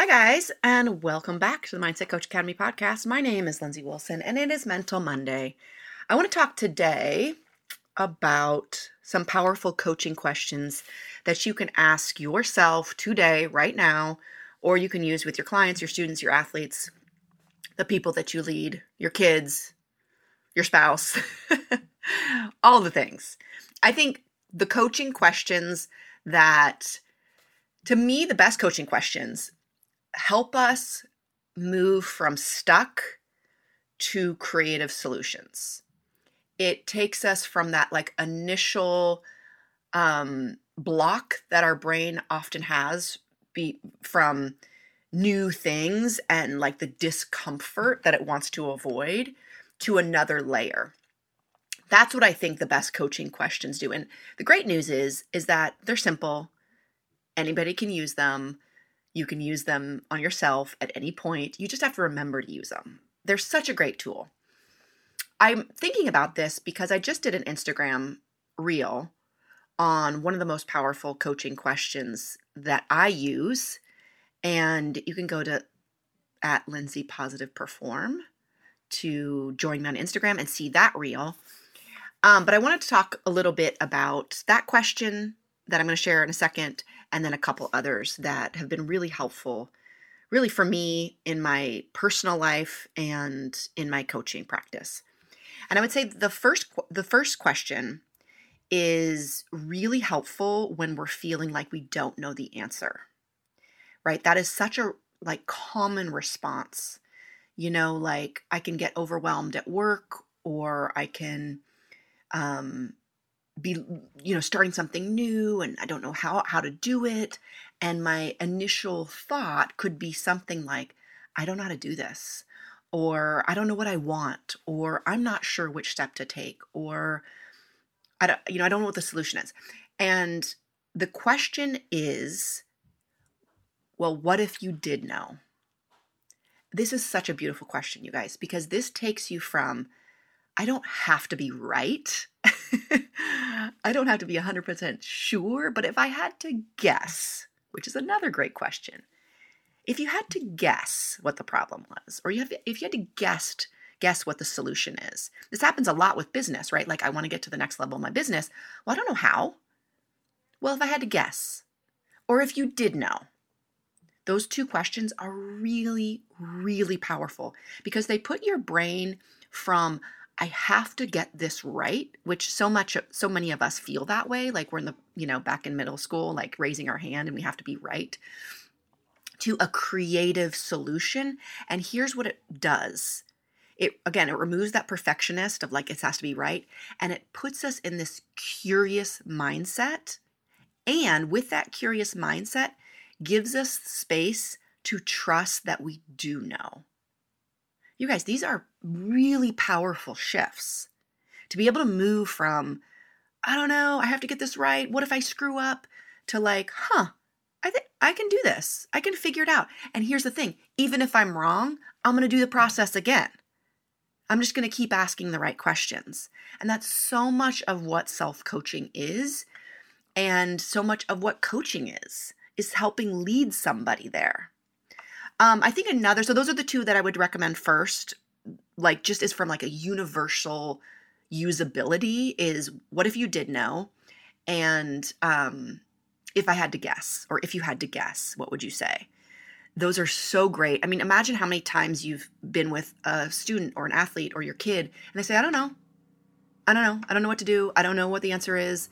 Hi, guys, and welcome back to the Mindset Coach Academy podcast. My name is Lindsay Wilson, and it is Mental Monday. I want to talk today about some powerful coaching questions that you can ask yourself today, right now, or you can use with your clients, your students, your athletes, the people that you lead, your kids, your spouse, all the things. I think the coaching questions that, to me, the best coaching questions help us move from stuck to creative solutions. It takes us from that like initial um, block that our brain often has be from new things and like the discomfort that it wants to avoid to another layer. That's what I think the best coaching questions do. And the great news is is that they're simple. Anybody can use them. You can use them on yourself at any point. You just have to remember to use them. They're such a great tool. I'm thinking about this because I just did an Instagram reel on one of the most powerful coaching questions that I use. And you can go to at Lindsay Positive Perform to join me on Instagram and see that reel. Um, but I wanted to talk a little bit about that question that I'm going to share in a second, and then a couple others that have been really helpful, really for me in my personal life and in my coaching practice. And I would say the first the first question is really helpful when we're feeling like we don't know the answer. Right? That is such a like common response. You know, like I can get overwhelmed at work or I can um be you know starting something new and I don't know how how to do it and my initial thought could be something like I don't know how to do this or I don't know what I want or I'm not sure which step to take or I don't you know I don't know what the solution is. And the question is well what if you did know? This is such a beautiful question you guys because this takes you from I don't have to be right. I don't have to be 100% sure, but if I had to guess, which is another great question, if you had to guess what the problem was, or you have, if you had to guess guess what the solution is, this happens a lot with business, right? Like I want to get to the next level of my business. Well, I don't know how. Well, if I had to guess, or if you did know, those two questions are really, really powerful because they put your brain from I have to get this right, which so much so many of us feel that way, like we're in the, you know, back in middle school, like raising our hand and we have to be right to a creative solution. And here's what it does. It again, it removes that perfectionist of like it has to be right and it puts us in this curious mindset. And with that curious mindset, gives us space to trust that we do know. You guys, these are really powerful shifts. To be able to move from, I don't know, I have to get this right. What if I screw up? To like, huh, I I can do this. I can figure it out. And here's the thing even if I'm wrong, I'm going to do the process again. I'm just going to keep asking the right questions. And that's so much of what self coaching is, and so much of what coaching is, is helping lead somebody there. Um, I think another, so those are the two that I would recommend first, like just as from like a universal usability is what if you did know? And um, if I had to guess, or if you had to guess, what would you say? Those are so great. I mean, imagine how many times you've been with a student or an athlete or your kid, and they say, I don't know. I don't know. I don't know what to do. I don't know what the answer is.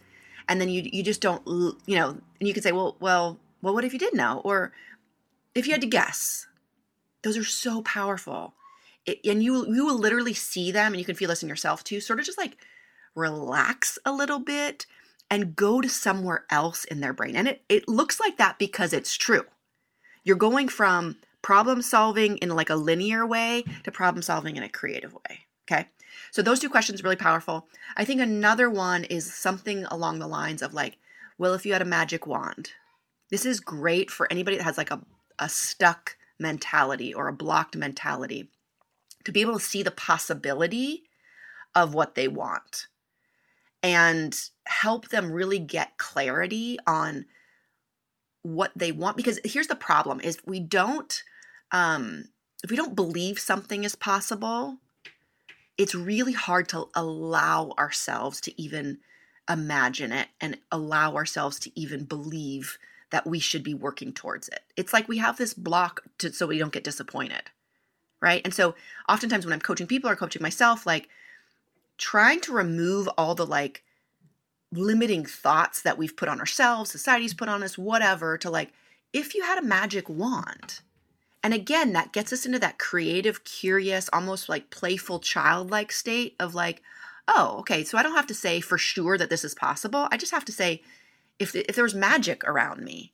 And then you you just don't, you know, and you can say, well, well, well, what if you did know? Or if you had to guess, those are so powerful. It, and you you will literally see them and you can feel this in yourself too. Sort of just like relax a little bit and go to somewhere else in their brain. And it, it looks like that because it's true. You're going from problem solving in like a linear way to problem solving in a creative way. Okay. So those two questions really powerful. I think another one is something along the lines of like, well, if you had a magic wand, this is great for anybody that has like a, a stuck mentality or a blocked mentality to be able to see the possibility of what they want and help them really get clarity on what they want. Because here's the problem is we don't um if we don't believe something is possible it's really hard to allow ourselves to even imagine it and allow ourselves to even believe that we should be working towards it. It's like we have this block to, so we don't get disappointed. Right. And so oftentimes when I'm coaching people or coaching myself, like trying to remove all the like limiting thoughts that we've put on ourselves, society's put on us, whatever, to like, if you had a magic wand, and again, that gets us into that creative, curious, almost like playful, childlike state of like, oh, okay, so I don't have to say for sure that this is possible. I just have to say, if, if there was magic around me.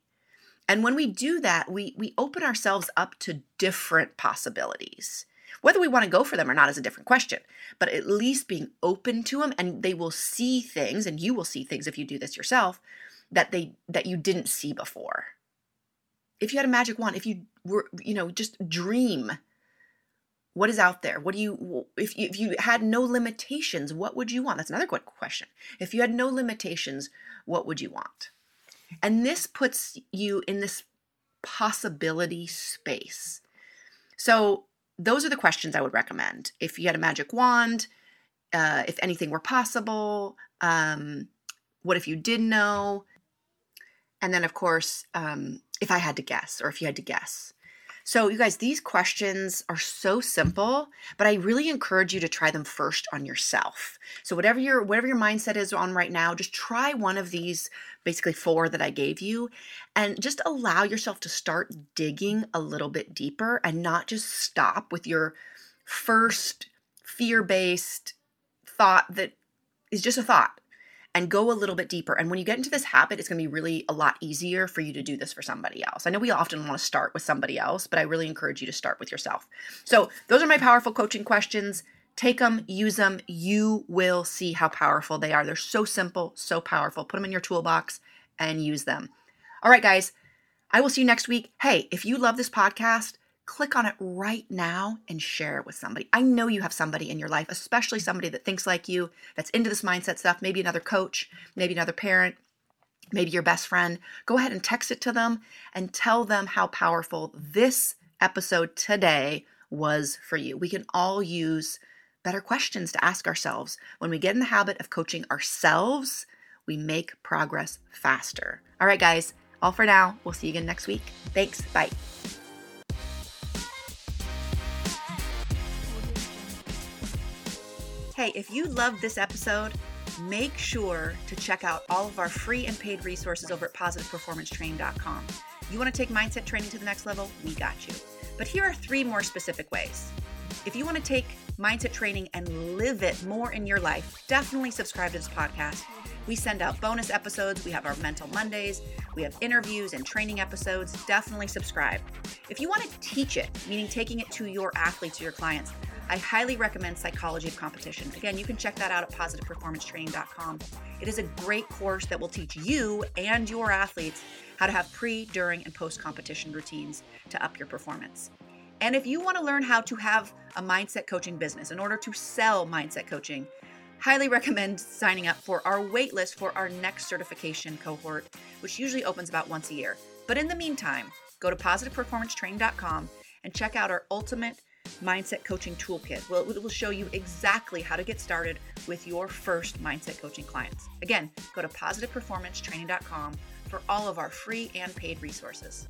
And when we do that, we, we open ourselves up to different possibilities. Whether we want to go for them or not is a different question, but at least being open to them and they will see things and you will see things if you do this yourself that they that you didn't see before. If you had a magic wand, if you were you know just dream what is out there what do you if you, if you had no limitations what would you want that's another good question if you had no limitations what would you want and this puts you in this possibility space so those are the questions I would recommend. If you had a magic wand, uh, if anything were possible, um, what if you did know? And then, of course, um, if I had to guess, or if you had to guess. So, you guys, these questions are so simple, but I really encourage you to try them first on yourself. So, whatever your whatever your mindset is on right now, just try one of these basically four that I gave you and just allow yourself to start digging a little bit deeper and not just stop with your first fear-based thought that is just a thought and go a little bit deeper. And when you get into this habit, it's going to be really a lot easier for you to do this for somebody else. I know we often want to start with somebody else, but I really encourage you to start with yourself. So, those are my powerful coaching questions. Take them, use them. You will see how powerful they are. They're so simple, so powerful. Put them in your toolbox and use them. All right, guys, I will see you next week. Hey, if you love this podcast, click on it right now and share it with somebody. I know you have somebody in your life, especially somebody that thinks like you, that's into this mindset stuff, maybe another coach, maybe another parent, maybe your best friend. Go ahead and text it to them and tell them how powerful this episode today was for you. We can all use better questions to ask ourselves. When we get in the habit of coaching ourselves, we make progress faster. All right, guys, all for now. We'll see you again next week. Thanks. Bye. Hey, if you loved this episode, make sure to check out all of our free and paid resources over at positiveperformancetraining.com. You want to take mindset training to the next level? We got you. But here are three more specific ways. If you want to take mindset training and live it more in your life, definitely subscribe to this podcast. We send out bonus episodes. We have our Mental Mondays. We have interviews and training episodes. Definitely subscribe. If you want to teach it, meaning taking it to your athletes or your clients, I highly recommend Psychology of Competition. Again, you can check that out at positiveperformancetraining.com. It is a great course that will teach you and your athletes how to have pre, during, and post competition routines to up your performance. And if you want to learn how to have a mindset coaching business in order to sell mindset coaching, highly recommend signing up for our waitlist for our next certification cohort, which usually opens about once a year. But in the meantime, go to positiveperformancetraining.com and check out our ultimate mindset coaching toolkit. Well, it will show you exactly how to get started with your first mindset coaching clients. Again, go to positiveperformancetraining.com for all of our free and paid resources.